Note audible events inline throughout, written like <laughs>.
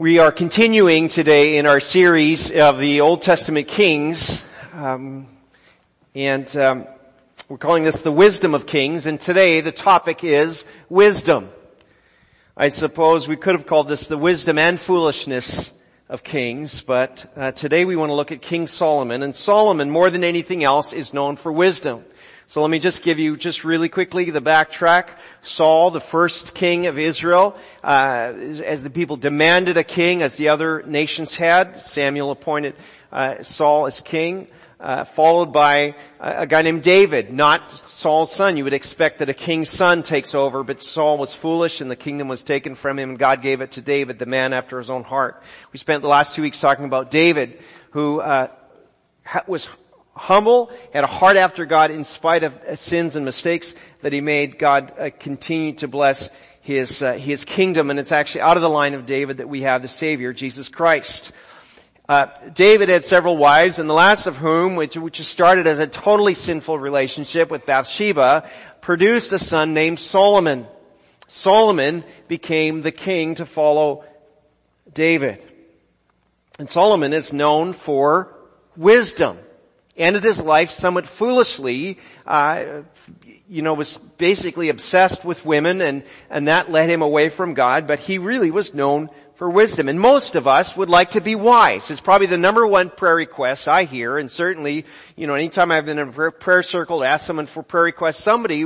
We are continuing today in our series of the Old Testament Kings, um, and um, we're calling this the Wisdom of Kings. And today the topic is wisdom. I suppose we could have called this the wisdom and foolishness of kings, but uh, today we want to look at King Solomon. And Solomon, more than anything else, is known for wisdom. So let me just give you just really quickly the backtrack. Saul, the first king of Israel, uh, as the people demanded a king, as the other nations had, Samuel appointed uh, Saul as king. Uh, followed by a guy named David, not Saul's son. You would expect that a king's son takes over, but Saul was foolish and the kingdom was taken from him and God gave it to David, the man after his own heart. We spent the last two weeks talking about David, who uh, was humble, had a heart after God in spite of sins and mistakes that he made. God uh, continued to bless his, uh, his kingdom and it's actually out of the line of David that we have the Savior, Jesus Christ. Uh, David had several wives, and the last of whom, which, which started as a totally sinful relationship with Bathsheba, produced a son named Solomon. Solomon became the king to follow David. And Solomon is known for wisdom ended his life somewhat foolishly, uh, you know, was basically obsessed with women and, and that led him away from God, but he really was known for wisdom. And most of us would like to be wise. It's probably the number one prayer request I hear, and certainly, you know, anytime I've been in a prayer circle to ask someone for prayer requests, somebody,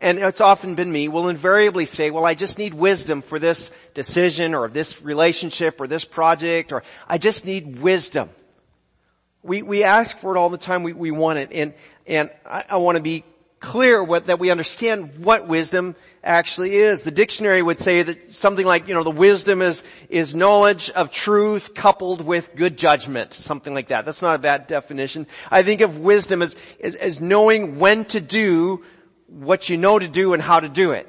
and it's often been me, will invariably say, well, I just need wisdom for this decision or this relationship or this project, or I just need wisdom. We, we ask for it all the time. We, we want it. And, and I, I want to be clear what, that we understand what wisdom actually is. The dictionary would say that something like, you know, the wisdom is, is knowledge of truth coupled with good judgment. Something like that. That's not a bad definition. I think of wisdom as, as, as knowing when to do what you know to do and how to do it.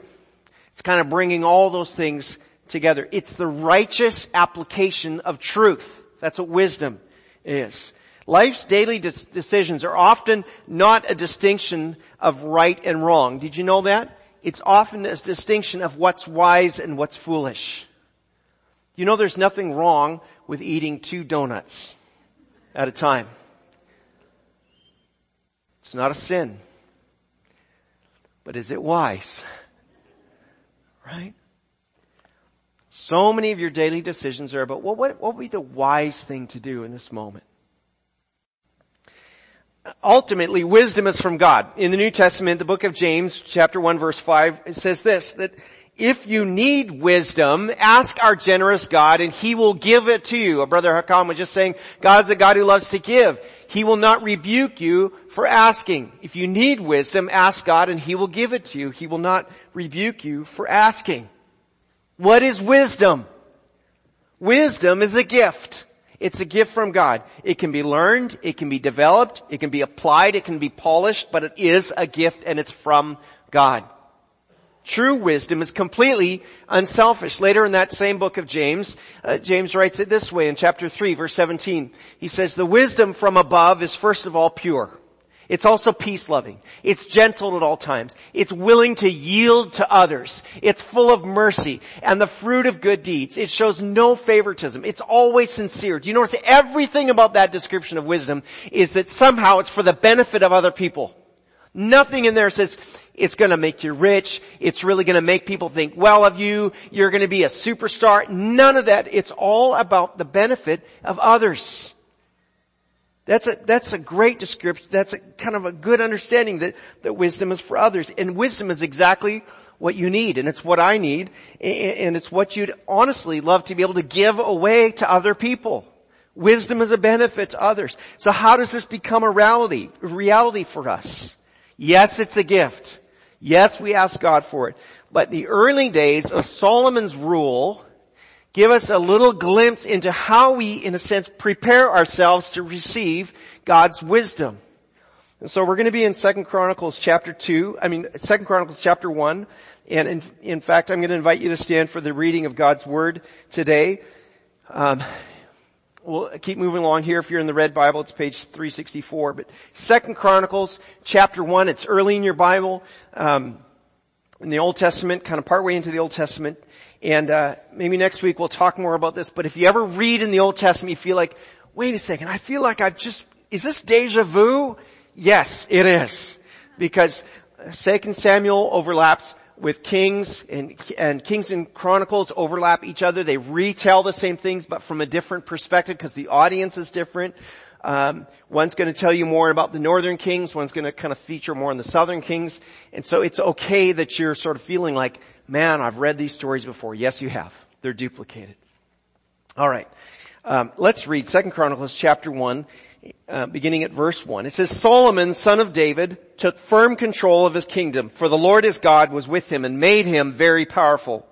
It's kind of bringing all those things together. It's the righteous application of truth. That's what wisdom is. Life's daily decisions are often not a distinction of right and wrong. Did you know that? It's often a distinction of what's wise and what's foolish. You know there's nothing wrong with eating two donuts at a time. It's not a sin. But is it wise? Right? So many of your daily decisions are about what, what, what would be the wise thing to do in this moment? Ultimately wisdom is from God. In the New Testament, the book of James, chapter 1 verse 5, it says this, that if you need wisdom, ask our generous God and He will give it to you. Our brother Hakam was just saying, God is a God who loves to give. He will not rebuke you for asking. If you need wisdom, ask God and He will give it to you. He will not rebuke you for asking. What is wisdom? Wisdom is a gift. It's a gift from God. It can be learned, it can be developed, it can be applied, it can be polished, but it is a gift and it's from God. True wisdom is completely unselfish. Later in that same book of James, uh, James writes it this way in chapter 3 verse 17. He says, the wisdom from above is first of all pure. It's also peace loving. It's gentle at all times. It's willing to yield to others. It's full of mercy and the fruit of good deeds. It shows no favoritism. It's always sincere. Do you notice everything about that description of wisdom is that somehow it's for the benefit of other people. Nothing in there says it's gonna make you rich. It's really gonna make people think well of you. You're gonna be a superstar. None of that. It's all about the benefit of others. That's a, that's a great description. That's a kind of a good understanding that, that wisdom is for others. And wisdom is exactly what you need. And it's what I need. And it's what you'd honestly love to be able to give away to other people. Wisdom is a benefit to others. So how does this become a reality, a reality for us? Yes, it's a gift. Yes, we ask God for it. But the early days of Solomon's rule give us a little glimpse into how we, in a sense, prepare ourselves to receive God's wisdom. And so we're going to be in Second Chronicles chapter 2, I mean, Second Chronicles chapter 1, and in, in, fact, I'm going to invite you to stand for the reading of God's Word today. Um, we'll keep moving along here. If you're in the red Bible, it's page 364. But Second Chronicles chapter 1, it's early in your Bible, um, in the Old Testament, kind of partway into the Old Testament. And uh, maybe next week we'll talk more about this. But if you ever read in the Old Testament, you feel like, wait a second, I feel like I've just is this deja vu? Yes, it is. Because 2 Samuel overlaps with Kings and, and Kings and Chronicles overlap each other. They retell the same things but from a different perspective because the audience is different. Um, one's going to tell you more about the northern kings. One's going to kind of feature more on the southern kings. And so it's okay that you're sort of feeling like, man, I've read these stories before. Yes, you have. They're duplicated. All right. Um, let's read Second Chronicles chapter one uh, beginning at verse 1. It says, Solomon, son of David, took firm control of his kingdom, for the Lord his God was with him and made him very powerful.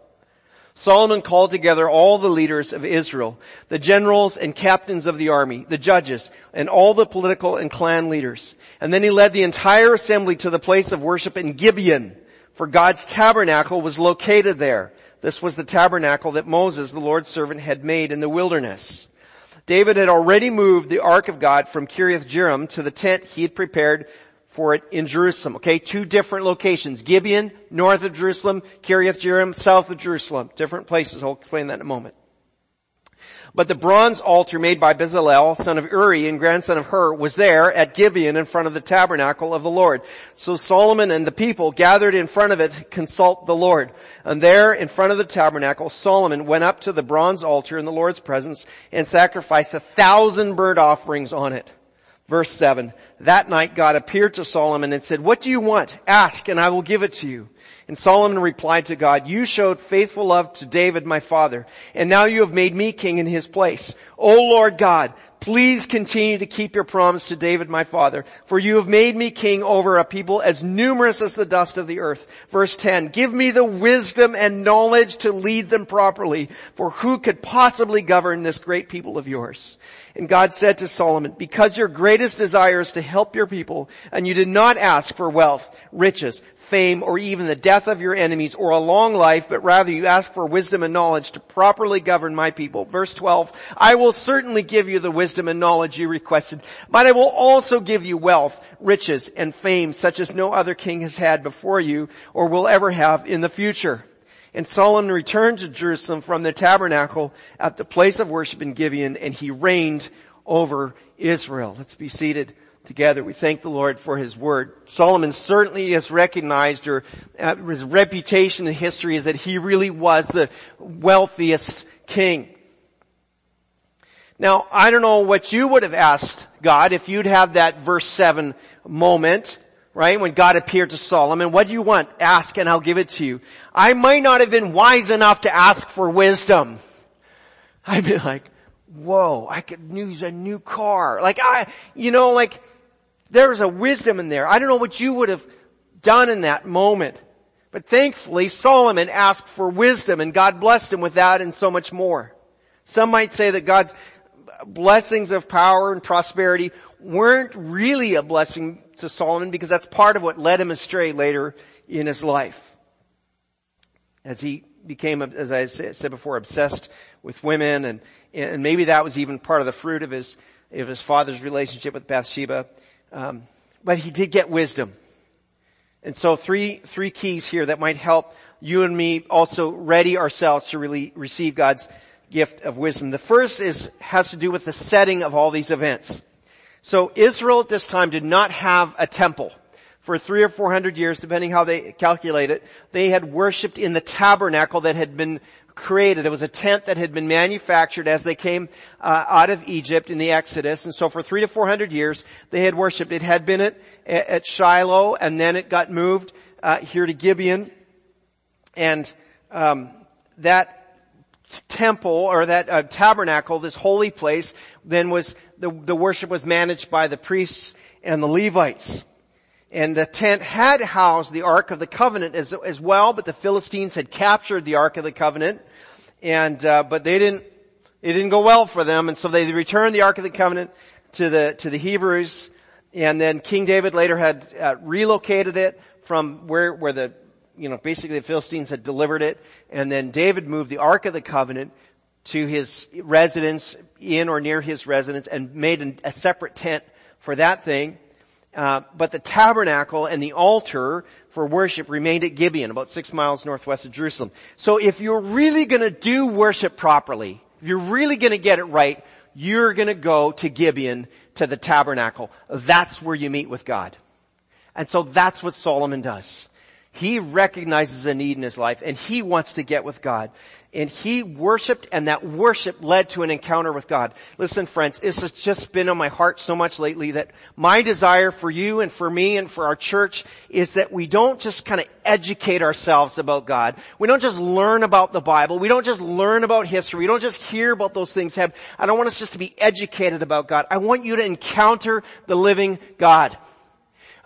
Solomon called together all the leaders of Israel, the generals and captains of the army, the judges, and all the political and clan leaders. And then he led the entire assembly to the place of worship in Gibeon, for God's tabernacle was located there. This was the tabernacle that Moses, the Lord's servant, had made in the wilderness. David had already moved the ark of God from Kiriath Jearim to the tent he had prepared for it in Jerusalem. Okay, two different locations. Gibeon, north of Jerusalem, Kiriath Jearim, south of Jerusalem. Different places. I'll explain that in a moment. But the bronze altar made by Bezalel, son of Uri and grandson of Hur, was there at Gibeon in front of the tabernacle of the Lord. So Solomon and the people gathered in front of it to consult the Lord. And there in front of the tabernacle, Solomon went up to the bronze altar in the Lord's presence and sacrificed a thousand burnt offerings on it. Verse 7. That night God appeared to Solomon and said, what do you want? Ask and I will give it to you. And Solomon replied to God, you showed faithful love to David my father, and now you have made me king in his place. O Lord God, please continue to keep your promise to David my father, for you have made me king over a people as numerous as the dust of the earth. Verse 10, give me the wisdom and knowledge to lead them properly, for who could possibly govern this great people of yours? And God said to Solomon, because your greatest desire is to help your people, and you did not ask for wealth, riches, fame, or even the death of your enemies, or a long life, but rather you ask for wisdom and knowledge to properly govern my people. Verse 12, I will certainly give you the wisdom and knowledge you requested, but I will also give you wealth, riches, and fame such as no other king has had before you, or will ever have in the future. And Solomon returned to Jerusalem from the tabernacle at the place of worship in Gibeon, and he reigned over Israel. Let's be seated together. We thank the Lord for His Word. Solomon certainly has recognized or uh, his reputation in history is that he really was the wealthiest king. Now, I don't know what you would have asked God if you'd have that verse 7 moment, right? When God appeared to Solomon, what do you want? Ask and I'll give it to you. I might not have been wise enough to ask for wisdom. I'd be like, whoa, I could use a new car. Like I, you know, like, there's a wisdom in there. I don't know what you would have done in that moment. But thankfully, Solomon asked for wisdom and God blessed him with that and so much more. Some might say that God's blessings of power and prosperity weren't really a blessing to Solomon because that's part of what led him astray later in his life. As he became, as I said before, obsessed with women and, and maybe that was even part of the fruit of his, of his father's relationship with Bathsheba. Um, but he did get wisdom. And so three, three keys here that might help you and me also ready ourselves to really receive God's gift of wisdom. The first is, has to do with the setting of all these events. So Israel at this time did not have a temple. For three or four hundred years, depending how they calculate it, they had worshipped in the tabernacle that had been created. It was a tent that had been manufactured as they came uh, out of Egypt in the Exodus. And so for three to four hundred years, they had worshipped. It had been at, at Shiloh, and then it got moved uh, here to Gibeon. And um, that temple or that uh, tabernacle, this holy place, then was the, the worship was managed by the priests and the Levites. And the tent had housed the Ark of the Covenant as, as well, but the Philistines had captured the Ark of the Covenant, and uh, but they didn't. It didn't go well for them, and so they returned the Ark of the Covenant to the to the Hebrews, and then King David later had uh, relocated it from where where the you know basically the Philistines had delivered it, and then David moved the Ark of the Covenant to his residence in or near his residence and made an, a separate tent for that thing. Uh, but the tabernacle and the altar for worship remained at Gibeon, about six miles northwest of Jerusalem. So if you're really gonna do worship properly, if you're really gonna get it right, you're gonna go to Gibeon, to the tabernacle. That's where you meet with God. And so that's what Solomon does. He recognizes a need in his life and he wants to get with God. And he worshiped and that worship led to an encounter with God. Listen friends, this has just been on my heart so much lately that my desire for you and for me and for our church is that we don't just kind of educate ourselves about God. We don't just learn about the Bible. We don't just learn about history. We don't just hear about those things. I don't want us just to be educated about God. I want you to encounter the living God.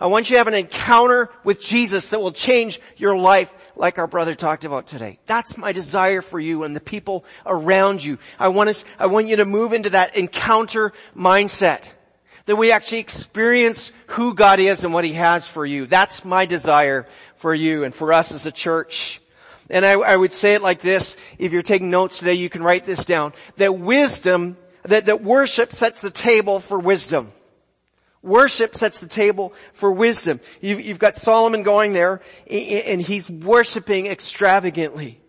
I want you to have an encounter with Jesus that will change your life like our brother talked about today. That's my desire for you and the people around you. I want us, I want you to move into that encounter mindset. That we actually experience who God is and what He has for you. That's my desire for you and for us as a church. And I, I would say it like this, if you're taking notes today, you can write this down. That wisdom, that, that worship sets the table for wisdom. Worship sets the table for wisdom. You've, you've, got Solomon going there and he's worshiping extravagantly.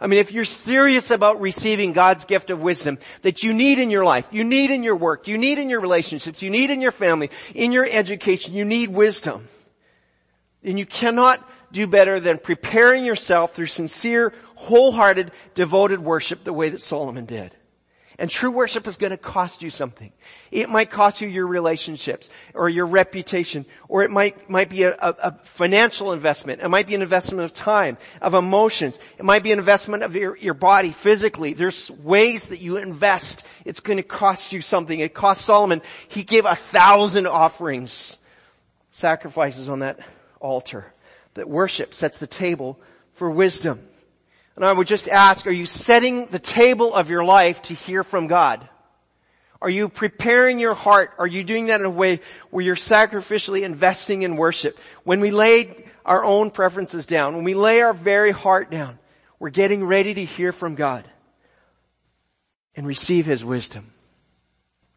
I mean, if you're serious about receiving God's gift of wisdom that you need in your life, you need in your work, you need in your relationships, you need in your family, in your education, you need wisdom. And you cannot do better than preparing yourself through sincere, wholehearted, devoted worship the way that Solomon did. And true worship is going to cost you something. It might cost you your relationships or your reputation, or it might, might be a, a, a, financial investment. It might be an investment of time, of emotions. It might be an investment of your, your body physically. There's ways that you invest. It's going to cost you something. It cost Solomon. He gave a thousand offerings, sacrifices on that altar. That worship sets the table for wisdom. And I would just ask, are you setting the table of your life to hear from God? Are you preparing your heart? Are you doing that in a way where you're sacrificially investing in worship? When we lay our own preferences down, when we lay our very heart down, we're getting ready to hear from God and receive His wisdom.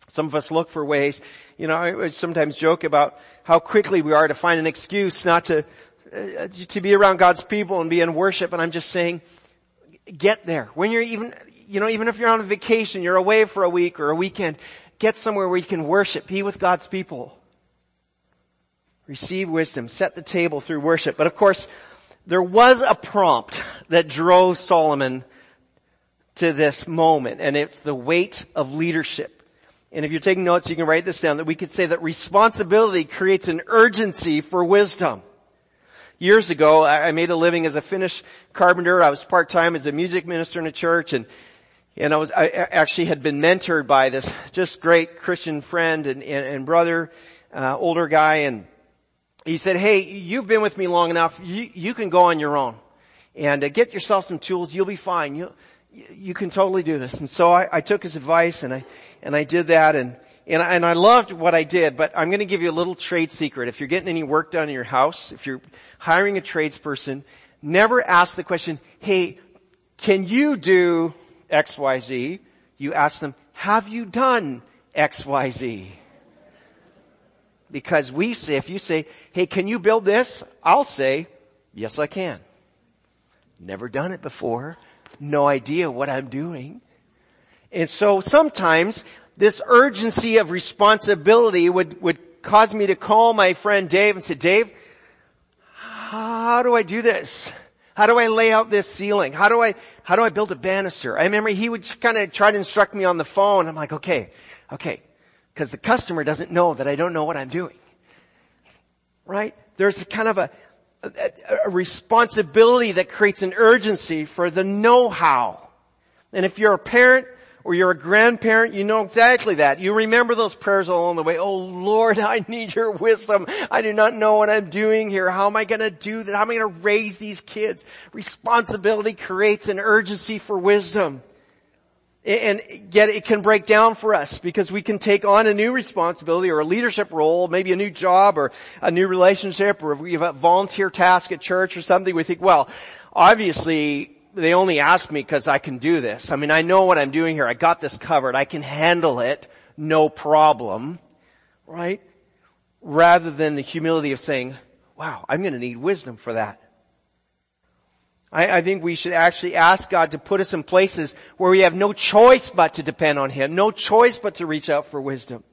Some of us look for ways, you know, I sometimes joke about how quickly we are to find an excuse not to, uh, to be around God's people and be in worship. And I'm just saying, get there. When you're even, you know, even if you're on a vacation, you're away for a week or a weekend, get somewhere where you can worship, be with God's people. Receive wisdom, set the table through worship. But of course, there was a prompt that drove Solomon to this moment, and it's the weight of leadership. And if you're taking notes, you can write this down, that we could say that responsibility creates an urgency for wisdom. Years ago, I made a living as a finish carpenter. I was part-time as a music minister in a church and and I was, I actually had been mentored by this just great Christian friend and, and, and brother, uh, older guy and he said, hey, you've been with me long enough. You, you can go on your own and uh, get yourself some tools. You'll be fine. You, you can totally do this. And so I, I took his advice and I, and I did that and, and I, and I loved what I did, but I'm going to give you a little trade secret. If you're getting any work done in your house, if you're hiring a tradesperson, never ask the question, hey, can you do XYZ? You ask them, have you done XYZ? Because we say, if you say, hey, can you build this? I'll say, yes I can. Never done it before. No idea what I'm doing. And so sometimes this urgency of responsibility would, would cause me to call my friend Dave and say, Dave, how do I do this? How do I lay out this ceiling? How do I, how do I build a banister? I remember he would kind of try to instruct me on the phone. I'm like, okay, okay. Cause the customer doesn't know that I don't know what I'm doing. Right? There's a kind of a, a, a responsibility that creates an urgency for the know-how. And if you're a parent, or you're a grandparent, you know exactly that. You remember those prayers along the way. Oh Lord, <laughs> I need your wisdom. I do not know what I'm doing here. How am I going to do that? How am I going to raise these kids? Responsibility creates an urgency for wisdom. And yet it can break down for us because we can take on a new responsibility or a leadership role, maybe a new job or a new relationship or if we have a volunteer task at church or something. We think, well, obviously they only ask me because I can do this. I mean, I know what I'm doing here. I got this covered. I can handle it. No problem. Right? Rather than the humility of saying, wow, I'm going to need wisdom for that. I, I, think we should actually ask God to put us in places where we have no choice but to depend on Him, no choice but to reach out for wisdom.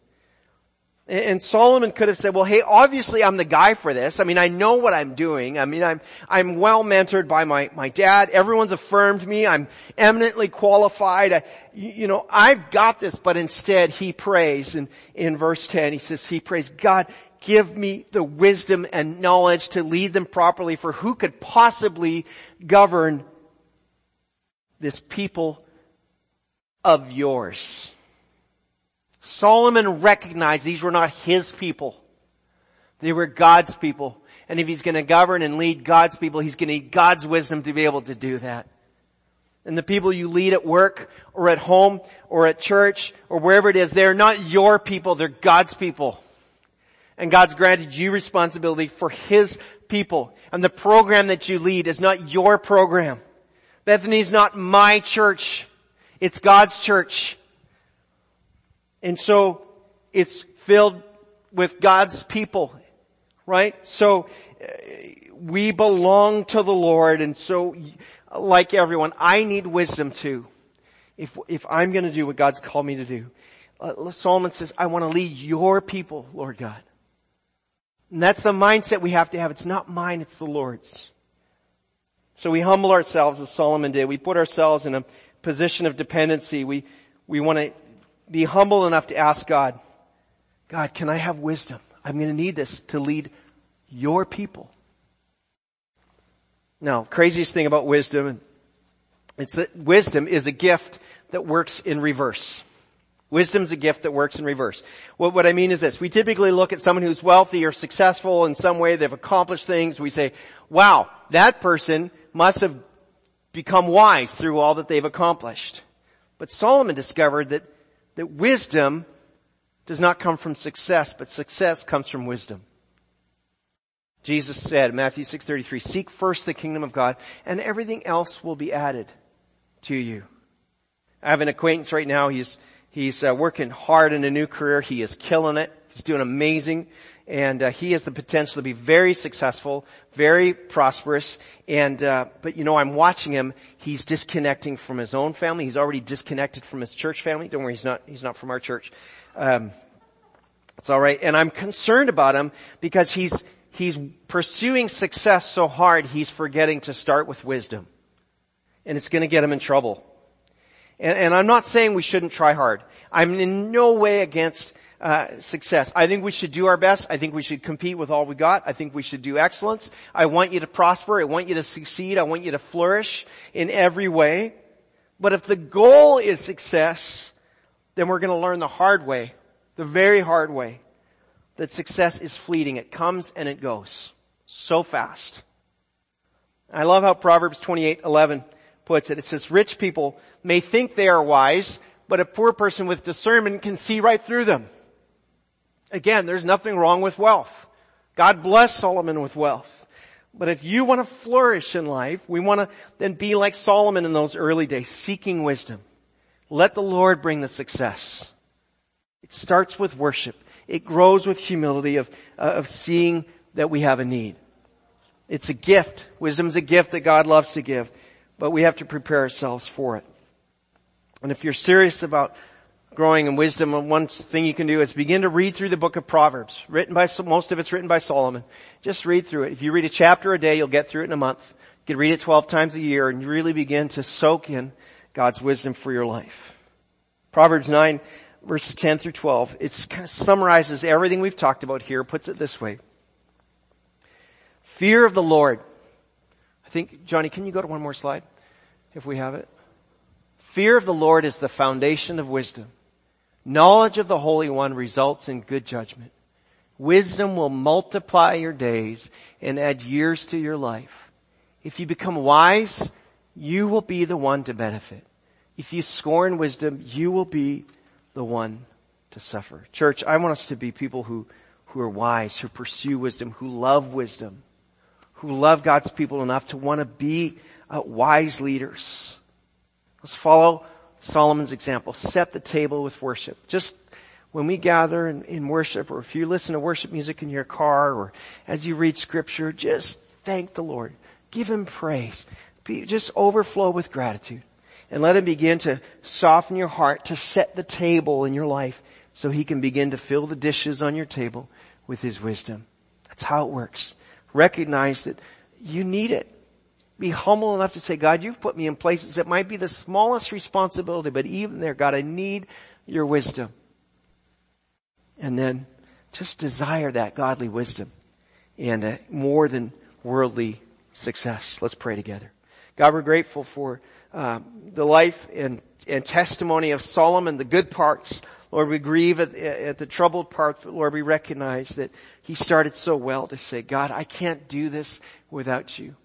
And Solomon could have said, well, hey, obviously I'm the guy for this. I mean, I know what I'm doing. I mean, I'm, I'm well mentored by my, my dad. Everyone's affirmed me. I'm eminently qualified. I, you know, I've got this. But instead he prays and in verse 10, he says, he prays, God, give me the wisdom and knowledge to lead them properly for who could possibly govern this people of yours. Solomon recognized these were not his people. They were God's people. And if he's going to govern and lead God's people, he's going to need God's wisdom to be able to do that. And the people you lead at work or at home or at church or wherever it is, they're not your people, they're God's people. And God's granted you responsibility for His people. And the program that you lead is not your program. Bethany is not my church. It's God's church. And so it's filled with God's people, right? So uh, we belong to the Lord and so like everyone, I need wisdom too. If, if I'm gonna do what God's called me to do. Uh, Solomon says, I want to lead your people, Lord God. And that's the mindset we have to have. It's not mine, it's the Lord's. So we humble ourselves as Solomon did. We put ourselves in a position of dependency. We, we want to be humble enough to ask God, God, can I have wisdom? I'm going to need this to lead your people. Now, craziest thing about wisdom, it's that wisdom is a gift that works in reverse. Wisdom's a gift that works in reverse. What, what I mean is this. We typically look at someone who's wealthy or successful in some way, they've accomplished things. We say, wow, that person must have become wise through all that they've accomplished. But Solomon discovered that that wisdom does not come from success, but success comes from wisdom. Jesus said, Matthew 6.33, seek first the kingdom of God and everything else will be added to you. I have an acquaintance right now. He's, he's uh, working hard in a new career. He is killing it. He's doing amazing and uh, he has the potential to be very successful, very prosperous. And uh, but you know, I'm watching him. He's disconnecting from his own family. He's already disconnected from his church family. Don't worry, he's not. He's not from our church. Um, it's all right. And I'm concerned about him because he's he's pursuing success so hard. He's forgetting to start with wisdom, and it's going to get him in trouble. And, and I'm not saying we shouldn't try hard. I'm in no way against uh, success. I think we should do our best. I think we should compete with all we got. I think we should do excellence. I want you to prosper. I want you to succeed. I want you to flourish in every way. But if the goal is success, then we're going to learn the hard way, the very hard way, that success is fleeting. It comes and it goes so fast. I love how Proverbs 28:11 puts it. It says, rich people may think they are wise, but a poor person with discernment can see right through them. Again, there's nothing wrong with wealth. God bless Solomon with wealth. But if you want to flourish in life, we want to then be like Solomon in those early days, seeking wisdom. Let the Lord bring the success. It starts with worship. It grows with humility of, uh, of seeing that we have a need. It's a gift. Wisdom's a gift that God loves to give, but we have to prepare ourselves for it. And if you're serious about growing in wisdom, one thing you can do is begin to read through the book of Proverbs. Written by, most of it's written by Solomon. Just read through it. If you read a chapter a day, you'll get through it in a month. You can read it 12 times a year and really begin to soak in God's wisdom for your life. Proverbs 9 verses 10 through 12. It kind of summarizes everything we've talked about here, puts it this way. Fear of the Lord. I think, Johnny, can you go to one more slide? If we have it. Fear of the Lord is the foundation of wisdom. Knowledge of the Holy One results in good judgment. Wisdom will multiply your days and add years to your life. If you become wise, you will be the one to benefit. If you scorn wisdom, you will be the one to suffer. Church, I want us to be people who, who are wise, who pursue wisdom, who love wisdom, who love God's people enough to want to be uh, wise leaders. Let's follow Solomon's example. Set the table with worship. Just when we gather in, in worship or if you listen to worship music in your car or as you read scripture, just thank the Lord. Give Him praise. Be, just overflow with gratitude and let Him begin to soften your heart to set the table in your life so He can begin to fill the dishes on your table with His wisdom. That's how it works. Recognize that you need it. Be humble enough to say, God, you've put me in places that might be the smallest responsibility, but even there, God, I need your wisdom and then just desire that godly wisdom and more than worldly success. Let's pray together. God, we're grateful for uh, the life and, and testimony of Solomon, the good parts. Lord, we grieve at, at the troubled parts, but Lord, we recognize that he started so well to say, God, I can't do this without you.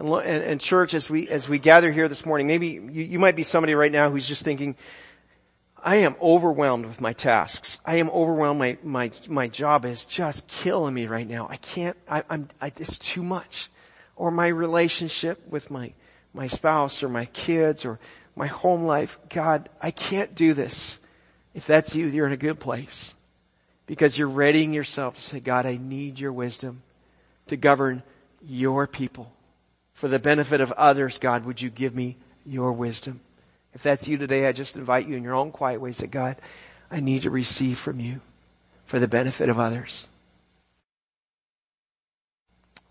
And, and, and church, as we, as we gather here this morning, maybe you, you might be somebody right now who's just thinking, I am overwhelmed with my tasks. I am overwhelmed. My, my, my job is just killing me right now. I can't, I, I'm, I, it's too much. Or my relationship with my, my spouse or my kids or my home life. God, I can't do this. If that's you, you're in a good place. Because you're readying yourself to say, God, I need your wisdom to govern your people. For the benefit of others, God, would you give me your wisdom? If that's you today, I just invite you in your own quiet ways that God, I need to receive from you for the benefit of others.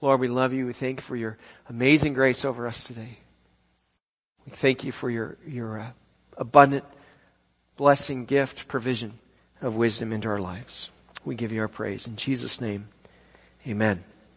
Lord, we love you. We thank you for your amazing grace over us today. We thank you for your, your uh, abundant blessing, gift, provision of wisdom into our lives. We give you our praise. In Jesus' name, amen.